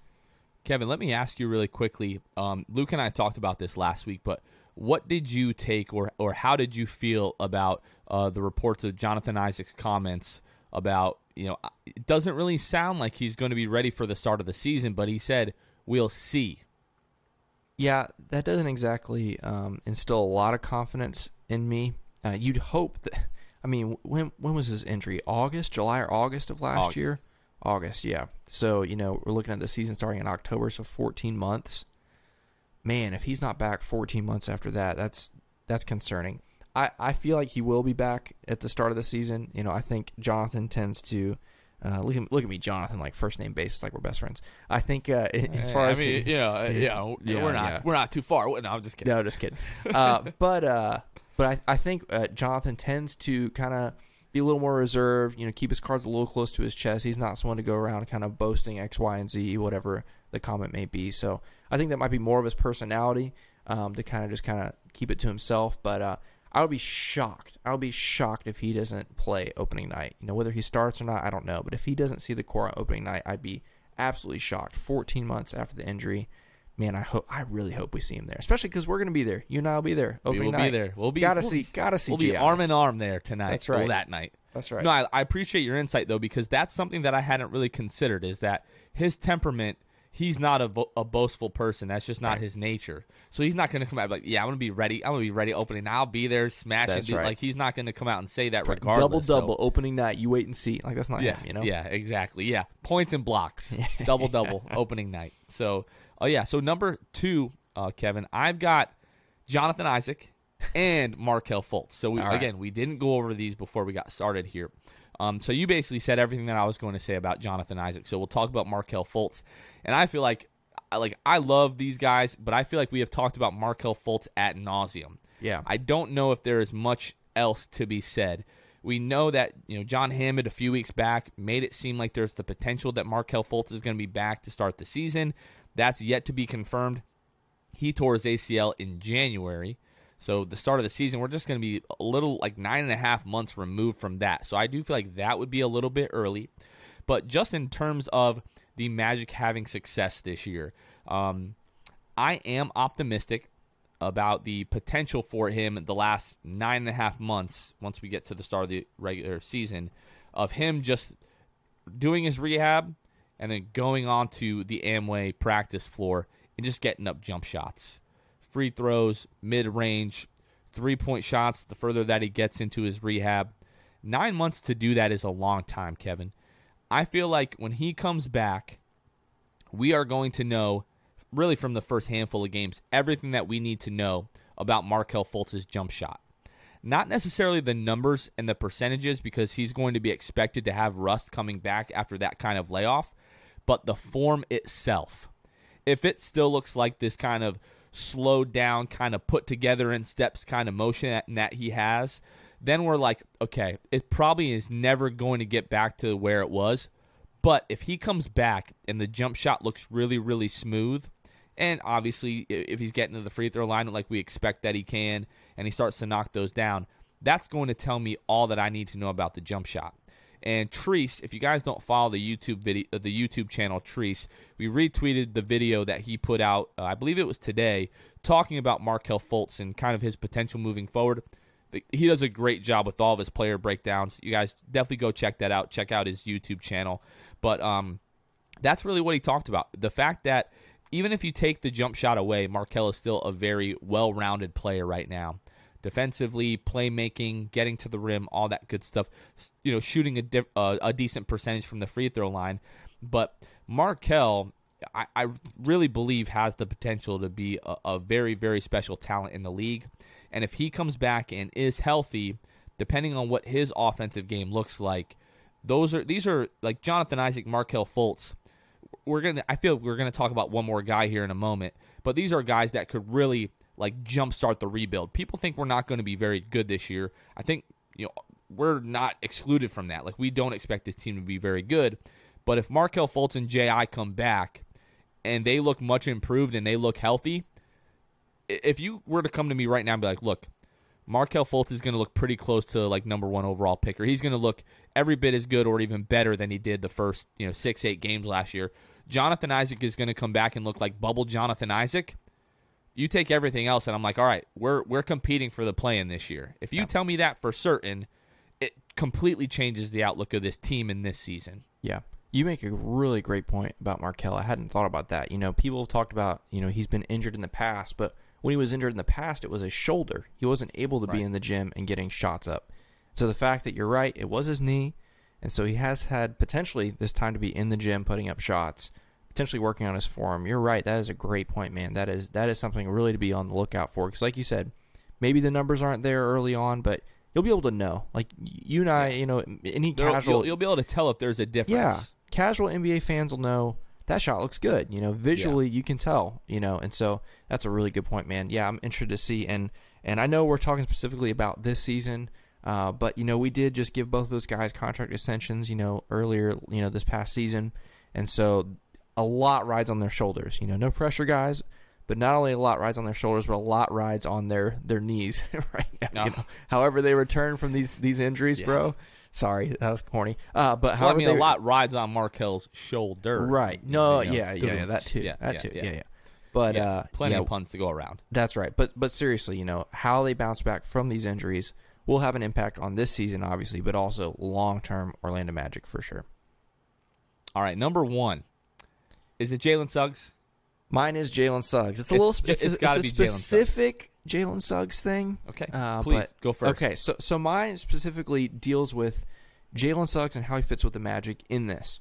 Kevin, let me ask you really quickly. Um, Luke and I talked about this last week, but what did you take, or or how did you feel about uh, the reports of Jonathan Isaac's comments about you know, it doesn't really sound like he's going to be ready for the start of the season, but he said, we'll see. Yeah, that doesn't exactly um, instill a lot of confidence in me. Uh, you'd hope that, I mean, when when was his injury? August, July, or August of last August. year? August, yeah. So, you know, we're looking at the season starting in October, so 14 months. Man, if he's not back 14 months after that, that's that's concerning. I, I feel like he will be back at the start of the season. You know, I think Jonathan tends to uh, look at look at me, Jonathan, like first name basis, like we're best friends. I think uh, as far as I as mean, he- yeah, yeah, Yeah, we're not yeah. we're not too far. No, I'm just kidding. no, just kidding. Uh, but uh, but I, I think uh, Jonathan tends to kind of be a little more reserved. You know, keep his cards a little close to his chest. He's not someone to go around kind of boasting X, Y, and Z, whatever the comment may be. So I think that might be more of his personality um, to kind of just kind of keep it to himself. But uh, I would be shocked. I would be shocked if he doesn't play opening night. You know, whether he starts or not, I don't know. But if he doesn't see the core on opening night, I'd be absolutely shocked. 14 months after the injury. Man, I hope I really hope we see him there, especially because we're going to be there. You and I will be there. Opening night. we will night. be there. We'll be Gotta we'll see- be- gotta see We'll be arm in arm there tonight. That's right. that night. That's right. No, I, I appreciate your insight though because that's something that I hadn't really considered. Is that his temperament? He's not a, bo- a boastful person. That's just not Right. his nature. So he's not going to come out like, "Yeah, I'm going to be ready. I'm going to be ready opening. I'll be there, smashing." Dude." right. Like he's not going to come out and say that Right. regardless. double So- double opening night. You wait and see. Like that's not yeah, him. You know. Yeah, exactly. Yeah, points and blocks, double double opening night. So, oh yeah. So number two, uh, Kevin, I've got Jonathan Isaac and Markelle Fultz. So we, right. again, we didn't go over these before we got started here. Um, so you basically said everything that I was going to say about Jonathan Isaac. So we'll talk about Markelle Fultz, and I feel like, I- like I love these guys, but I feel like we have talked about Markelle Fultz at nauseum. Yeah. I don't know if there is much else to be said. We know that you know John Hammond a few weeks back made it seem like there's the potential that Markelle Fultz is going to be back to start the season. That's yet to be confirmed. He tore his ACL in January. So the start of the season, we're just going to be a little like nine and a half months removed from that. So I do feel like that would be a little bit early. But just in terms of the Magic having success this year, um, I am optimistic about the potential for him the last nine and a half months, once we get to the start of the regular season, of him just doing his rehab and then going on to the Amway practice floor and just getting up jump shots, free throws, mid range, three point shots. The further that he gets into his rehab, nine months to do that is a long time, Kevin. I feel like when he comes back, we are going to know, really from the first handful of games, everything that we need to know about Markelle Fultz's jump shot. Not necessarily the numbers and the percentages because he's going to be expected to have rust coming back after that kind of layoff, but the form itself. If it still looks like this kind of slowed down, kind of put together in steps kind of motion that, that he has, then we're like, okay, it probably is never going to get back to where it was. But if he comes back and the jump shot looks really, really smooth, and obviously if he's getting to the free throw line like we expect that he can, and he starts to knock those down, that's going to tell me all that I need to know about the jump shot. And Treese, if you guys don't follow the YouTube video, uh, the YouTube channel Treese, we retweeted the video that he put out. Uh, I believe it was today, talking about Markelle Fultz and kind of his potential moving forward. He does a great job with all of his player breakdowns. You guys definitely go check that out. Check out his YouTube channel. But um, that's really what he talked about. The fact that even if you take the jump shot away, Markelle is still a very well rounded player right now. Defensively, playmaking, getting to the rim, all that good stuff. You know, shooting a, diff- uh, a decent percentage from the free throw line. But Markelle, I, I really believe, has the potential to be a, a very, very special talent in the league. And if he comes back and is healthy, depending on what his offensive game looks like, those are these are like Jonathan Isaac, Markelle Fultz. We're gonna. I feel we're gonna talk about one more guy here in a moment, but these are guys that could really like jumpstart the rebuild. People think we're not going to be very good this year. I think you know we're not excluded from that. Like we don't expect this team to be very good, but if Markelle Fultz and Ji come back and they look much improved and they look healthy, if you were to come to me right now and be like, look, Markelle Fultz is going to look pretty close to like number one overall picker. He's going to look every bit as good or even better than he did the first you know six eight games last year. Jonathan Isaac is going to come back and look like bubble Jonathan Isaac. You take everything else, and I'm like, all right, we're we're competing for the play in this year. If you tell me that for certain, it completely changes the outlook of this team in this season. Yeah. You make a really great point about Markelle. I hadn't thought about that. You know, people have talked about, you know, he's been injured in the past, but when he was injured in the past, it was his shoulder. He wasn't able to be in the gym and getting shots up. So the fact that you're right, it was his knee, and so he has had potentially this time to be in the gym putting up shots, potentially working on his form. You're right. That is a great point, man. That is that is something really to be on the lookout for because like you said, maybe the numbers aren't there early on, but you'll be able to know. Like you and I, you know, any There- casual you'll, you'll be able to tell if there's a difference. yeah, casual NBA fans will know that shot looks good. You know, visually you can tell. You know, and so that's a really good point, man. Yeah, I'm interested to see, and and I know we're talking specifically about this season, uh, but you know we did just give both those guys contract extensions. You know, earlier, you know, this past season, and so a lot rides on their shoulders. You know, no pressure, guys. But not only a lot rides on their shoulders, but a lot rides on their their knees right now. You Oh. know, however they return from these these injuries, Yeah. bro. Sorry, that was corny. Uh, but Well, I mean, they, a lot rides on Markelle's shoulder. Right. No, You know, yeah, yeah, yeah, that too. Yeah, that yeah, too. yeah. Yeah, yeah. But Yeah, uh plenty of puns to go around. that's right. But but seriously, you know, how they bounce back from these injuries will have an impact on this season obviously, but also long-term Orlando Magic for sure. All right, number one. Is it Jalen Suggs? Mine is Jalen Suggs. It's a It's little spe- it's, it's it's a be Jalen Suggs. specific Jalen Suggs thing. Okay, Uh, please but- go first. Okay, so so mine specifically deals with Jalen Suggs and how he fits with the Magic in this.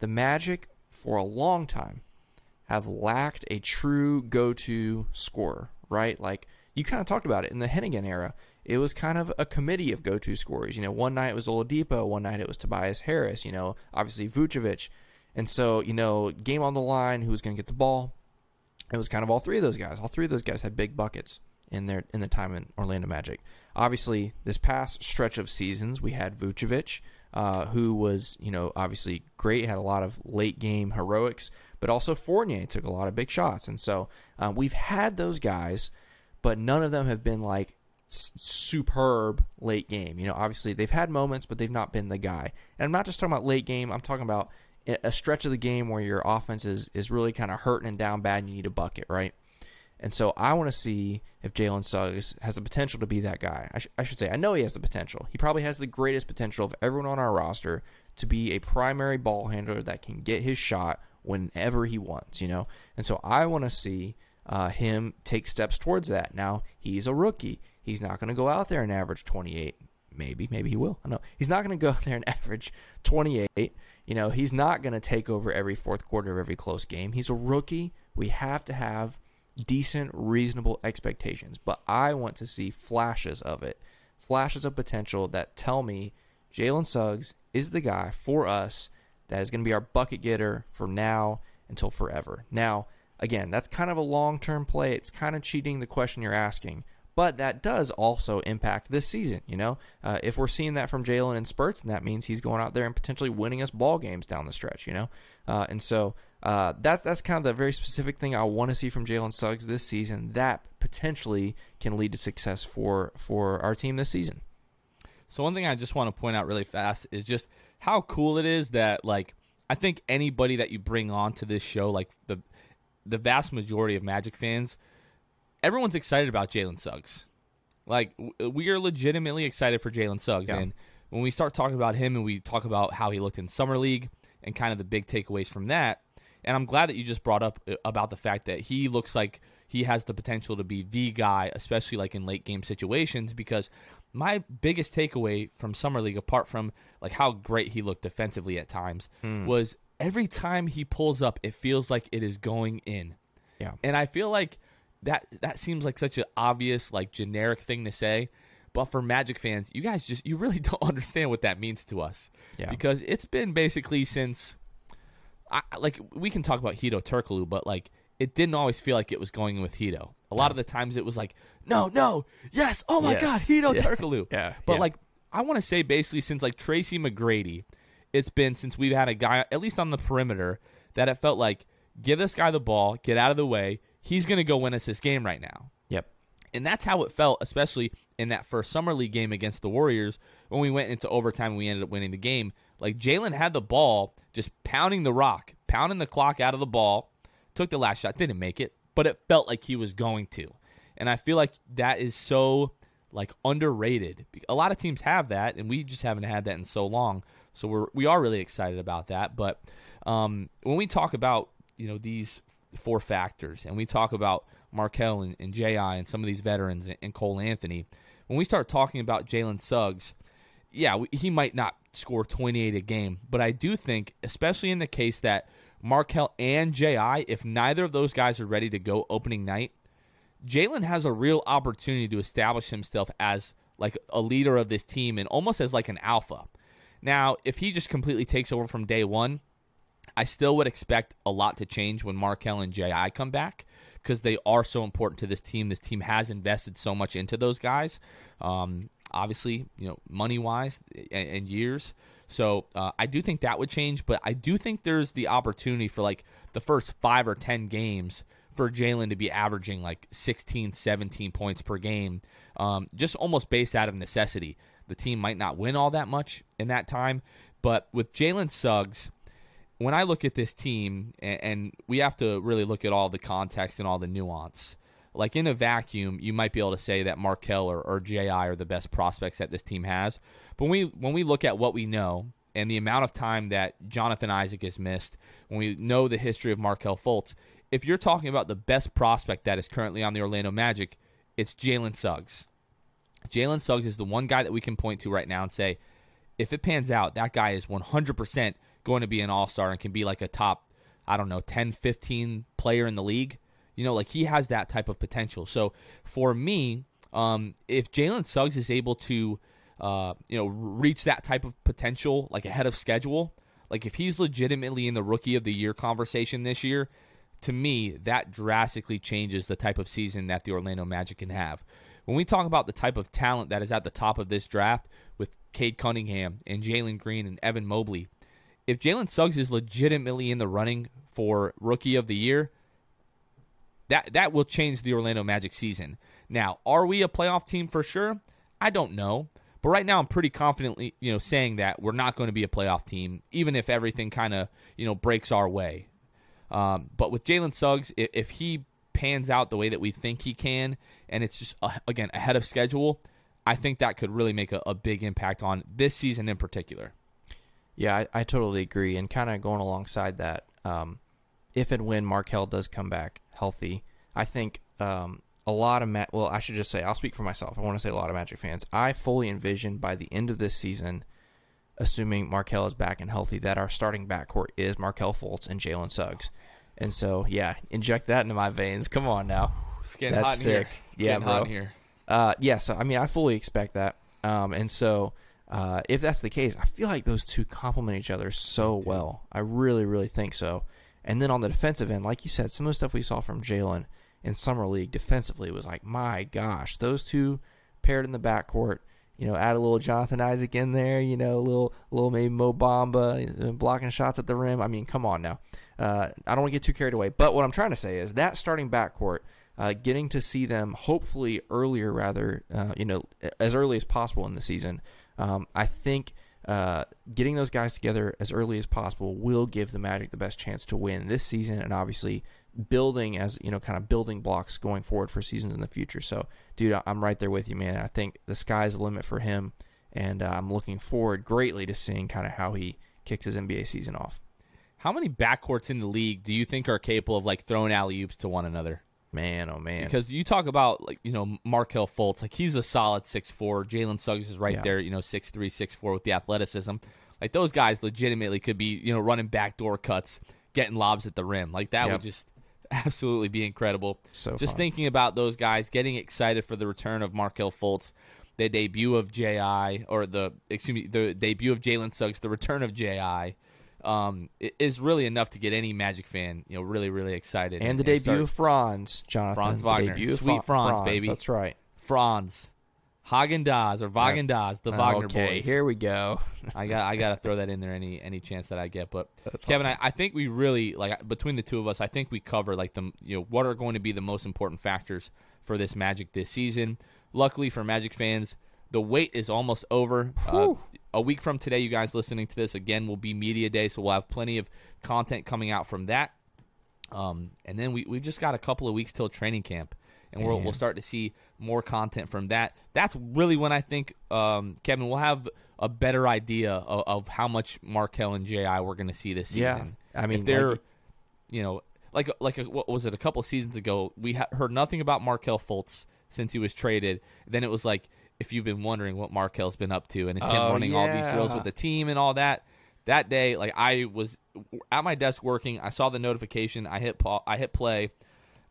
The Magic, for a long time, have lacked a true go-to scorer. Right, like you kind of talked about it in the Hennigan era. it was kind of a committee of go-to scorers. You know, one night it was Oladipo, one night it was Tobias Harris. You know, obviously Vucevic, and so you know, game on the line, who was going to get the ball? It was kind of all three of those guys. All three of those guys had big buckets in their in the time in Orlando Magic. Obviously, this past stretch of seasons, we had Vucevic, uh, who was you know obviously great, had a lot of late game heroics, but also Fournier took a lot of big shots, and so um, we've had those guys, but none of them have been like s- superb late game. You know, obviously they've had moments, but they've not been the guy. And I'm not just talking about late game. I'm talking about a stretch of the game where your offense is, is really kind of hurting and down bad and you need a bucket, right? And so I want to see if Jalen Suggs has the potential to be that guy. I, sh- I, should say, I know he has the potential. He probably has the greatest potential of everyone on our roster to be a primary ball handler that can get his shot whenever he wants, you know? And so I want to see uh, him take steps towards that. Now, he's a rookie. He's not going to go out there and average 28. Maybe, maybe he will. I know. He's not going to go out there and average 28. You know, he's not going to take over every fourth quarter of every close game. He's a rookie. We have to have decent, reasonable expectations. But I want to see flashes of it, flashes of potential that tell me Jalen Suggs is the guy for us that is going to be our bucket getter for now until forever. Now, again, that's kind of a long term play. It's kind of cheating the question you're asking. But that does also impact this season. You know, uh, if we're seeing that from Jalen in spurts, then that means he's going out there and potentially winning us ball games down the stretch. You know, uh, and so uh, that's that's kind of the very specific thing I want to see from Jalen Suggs this season. That potentially can lead to success for for our team this season. So one thing I just want to point out really fast is just how cool it is that like I think anybody that you bring on to this show, like the the vast majority of Magic fans, everyone's excited about Jalen Suggs. Like we are legitimately excited for Jalen Suggs, yeah. and when we start talking about him and we talk about how he looked in summer league and kind of the big takeaways from that, and I'm glad that you just brought up uh, about the fact that he looks like he has the potential to be the guy, especially like in late game situations. Because my biggest takeaway from summer league, apart from like how great he looked defensively at times, mm. was every time he pulls up, it feels like it is going in. Yeah, and I feel like that that seems like such an obvious, like generic thing to say. But for Magic fans, you guys just you really don't understand what that means to us. Yeah. Because it's been basically since I, like we can talk about Hedo Turkoglu, but like it didn't always feel like it was going with Hedo. A lot of the times it was like, no, no, yes, oh my yes. god, Hedo yeah. Turkoglu. yeah. But yeah. like I want to say basically since like Tracy McGrady, it's been since we've had a guy at least on the perimeter that it felt like give this guy the ball, get out of the way. He's going to go win us this game right now. Yep. And that's how it felt, especially in that first summer league game against the Warriors when we went into overtime and we ended up winning the game. Like Jalen had the ball, just pounding the rock, pounding the clock out of the ball, took the last shot, didn't make it, but it felt like he was going to. And I feel like that is so like underrated. A lot of teams have that, and we just haven't had that in so long. So we're we are really excited about that. But um, when we talk about you know these four factors, and we talk about Markelle and, and Ji and some of these veterans and, and Cole Anthony, when we start talking about Jalen Suggs, yeah, we, he might not score 28 a game, but I do think, especially in the case that Markelle and Ji, if neither of those guys are ready to go opening night, Jalen has a real opportunity to establish himself as like a leader of this team and almost as like an alpha. Now, if he just completely takes over from day one, I still would expect a lot to change when Markelle and Ji come back because they are so important to this team. This team has invested so much into those guys. Um, obviously, you know, money wise and, and, years. So uh, I do think that would change, but I do think there's the opportunity for like the first five or 10 games for Jalen to be averaging like 16, 17 points per game, um, just almost based out of necessity. The team might not win all that much in that time, but with Jalen Suggs, when I look at this team, and, and, we have to really look at all the context and all the nuance. Like in a vacuum, you might be able to say that Markelle or, or Ji are the best prospects that this team has. But when we when we look at what we know and the amount of time that Jonathan Isaac has missed, when we know the history of Markelle Fultz, if you're talking about the best prospect that is currently on the Orlando Magic, it's Jalen Suggs. Jalen Suggs is the one guy that we can point to right now and say, if it pans out, that guy is 100% going to be an all star and can be like a top, I don't know, 10, 15 player in the league. You know, like he has that type of potential. So for me, Um, if Jalen Suggs is able to, uh, you know, reach that type of potential like ahead of schedule, like if he's legitimately in the rookie of the year conversation this year, to me that drastically changes the type of season that the Orlando Magic can have. When we talk about the type of talent that is at the top of this draft with Cade Cunningham and Jalen Green and Evan Mobley, if Jalen Suggs is legitimately in the running for rookie of the year, that that will change the Orlando Magic season. Now, are we a playoff team for sure? I don't know. But right now I'm pretty confidently, you know, saying that we're not going to be a playoff team, even if everything kind of, you know, breaks our way. Um, but with Jalen Suggs, if, if, he pans out the way that we think he can, and it's just uh, again ahead of schedule, I think that could really make a, a big impact on this season in particular. Yeah, I, I totally agree. And kind of going alongside that, um, if and when Markelle does come back healthy, I think um, a lot of Ma- well, I should just say I'll speak for myself. I want to say a lot of Magic fans. I fully envision by the end of this season, assuming Markelle is back and healthy, that our starting backcourt is Markelle Fultz and Jalen Suggs. And so, yeah, inject that into my veins. Come on now. It's getting That's hot in sick. here. It's yeah, bro. here. Uh, yeah, so I mean, I fully expect that. Um, and so, uh, if that's the case, I feel like those two complement each other so well. I really, really think so. And then on the defensive end, like you said, some of the stuff we saw from Jalen in summer league defensively was like, my gosh, those two paired in the backcourt. You know, add a little Jonathan Isaac in there. You know, a little, little maybe Mo Bamba uh, blocking shots at the rim. I mean, come on now. Uh, I don't want to get too carried away. But what I'm trying to say is that starting backcourt, uh, getting to see them hopefully earlier, rather, uh, you know, as early as possible in the season. Um, I think uh, getting those guys together as early as possible will give the Magic the best chance to win this season, and obviously building as you know kind of building blocks going forward for seasons in the future. So dude i'm right there with you man. I think the sky's the limit for him and uh, i'm looking forward greatly to seeing kind of how he kicks his nba season off. How many backcourts in the league do you think are capable of like throwing alley oops to one another man oh man because you talk about like you know markelle fultz like he's a solid six four. jalen suggs is right yeah. there you know 6'3 6'4 with the athleticism like those guys legitimately could be you know running backdoor cuts getting lobs at the rim like that yep. would just absolutely be incredible. So just fun. thinking about those guys, getting excited for the return of Markelle Fultz, the debut of Ji, or the excuse me, the debut of Jalen Suggs, the return of Ji. Um, is really enough to get any Magic fan, you know, really, really excited. And, and the debut start, of Franz, Jonathan. Franz Wagner, debut sweet Franz, Franz, baby. That's right. Franz. Hagen Dazs or Wagen Dazs, the Wagner okay, boys. here we go. I got I got to throw that in there any any chance that I get. But That's Kevin, awesome. I, I think we really like between the two of us, I think we cover like the you know what are going to be the most important factors for this Magic this season. Luckily for Magic fans, the wait is almost over. Uh, a week from today, you guys listening to this again will be media day, so we'll have plenty of content coming out from that. Um, and then we we've just got a couple of weeks till training camp and we'll, we'll start to see more content from that. That's really when I think, um, Kevin, we'll have a better idea of, of how much Markelle and Ji we're going to see this season. Yeah, I mean, if they're, like, you know, like like a, what was it a couple seasons ago? We ha- heard nothing about Markelle Fultz since he was traded. Then it was like if you've been wondering what Markelle's been up to, and it's him oh, running yeah. all these drills with the team and all that. That day, like I was at my desk working, I saw the notification. I hit pa- I hit play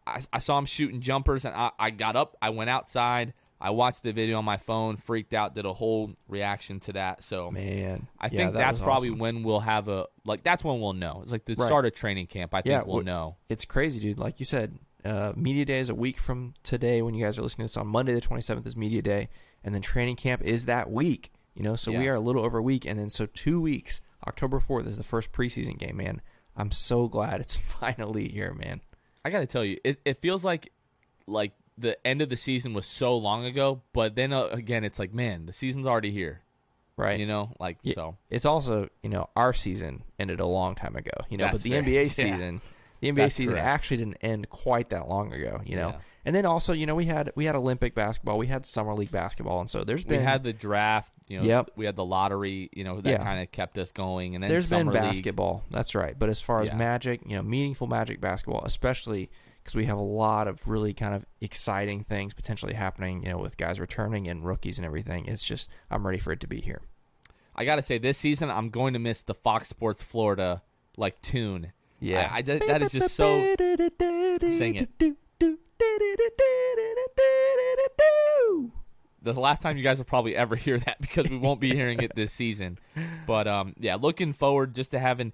I, I saw him shooting jumpers, and I, I got up. I went outside. I watched the video on my phone, freaked out, did a whole reaction to that. So man, I yeah, think that that's probably awesome. when we'll have a like. That's when we'll know. It's like the Right. start of training camp. I think Yeah, we'll wh- know. It's crazy, dude. Like you said, uh, media day is a week from today. When you guys are listening to this on Monday, the twenty seventh is media day, and then training camp is that week. You know, so we are a little over a week, and then so two weeks. October fourth is the first preseason game, man. I'm so glad it's finally here, man. I got to tell you, it, it feels like like the end of the season was so long ago, but then uh, again, it's like man, the season's already here. Right. You know, like Yeah. so. It's also, you know, our season ended a long time ago. You know, That's but the fair. NBA Yeah. season, the NBA That's season correct. actually didn't end quite that long ago. You know, Yeah. And then also, you know, we had we had Olympic basketball, we had summer league basketball, and so there's been we had the draft, you know. Yep. We had the lottery, you know, that Yeah. kind of kept us going, and then there's been summer league. basketball. That's right. But as far as Yeah. magic, you know, meaningful magic basketball, especially because we have a lot of really kind of exciting things potentially happening, you know, with guys returning and rookies and everything. It's just I'm ready for it to be here. I gotta say, this season I'm going to miss the Fox Sports Florida like tune. Yeah. I, I- that- that is just so. Sing it. The last time you guys will probably ever hear that because we won't be hearing it this season. But um, yeah, looking forward just to having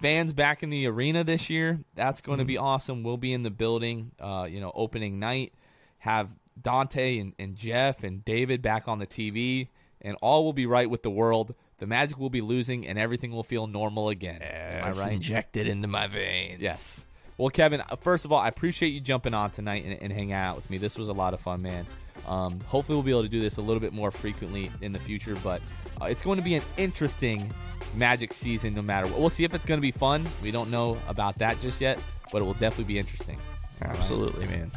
fans back in the arena this year. That's going to be awesome. We'll be in the building, uh, you know, opening night. Have Dante and, and Jeff and David back on the TV, and all will be right with the world. The Magic will be losing, and everything will feel normal again. Am I right? injected into my veins. Yes. Well, Kevin, uh, first of all, I appreciate you jumping on tonight and, and hanging out with me. This was a lot of fun, man. Um, hopefully, we'll be able to do this a little bit more frequently in the future, but uh, it's going to be an interesting Magic season no matter what. We'll see if it's going to be fun. We don't know about that just yet, but it will definitely be interesting. Absolutely, man.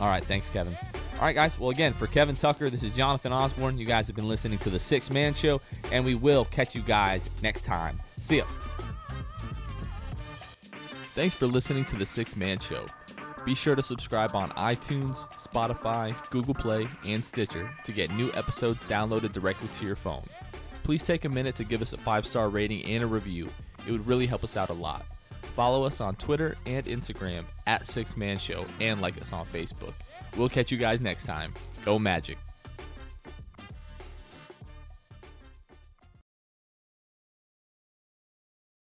All right, thanks, Kevin. All right, guys. Well, again, for Kevin Tucker, this is Jonathan Osborne. You guys have been listening to the Sixth Man Show, and we will catch you guys next time. See ya. Thanks for listening to the Sixth Man Show. Be sure to subscribe on iTunes, Spotify, Google Play, and Stitcher to get new episodes downloaded directly to your phone. Please take a minute to give us a five star rating and a review. It would really help us out a lot. Follow us on Twitter and Instagram at Sixth Man Show and like us on Facebook. We'll catch you guys next time. Go Magic.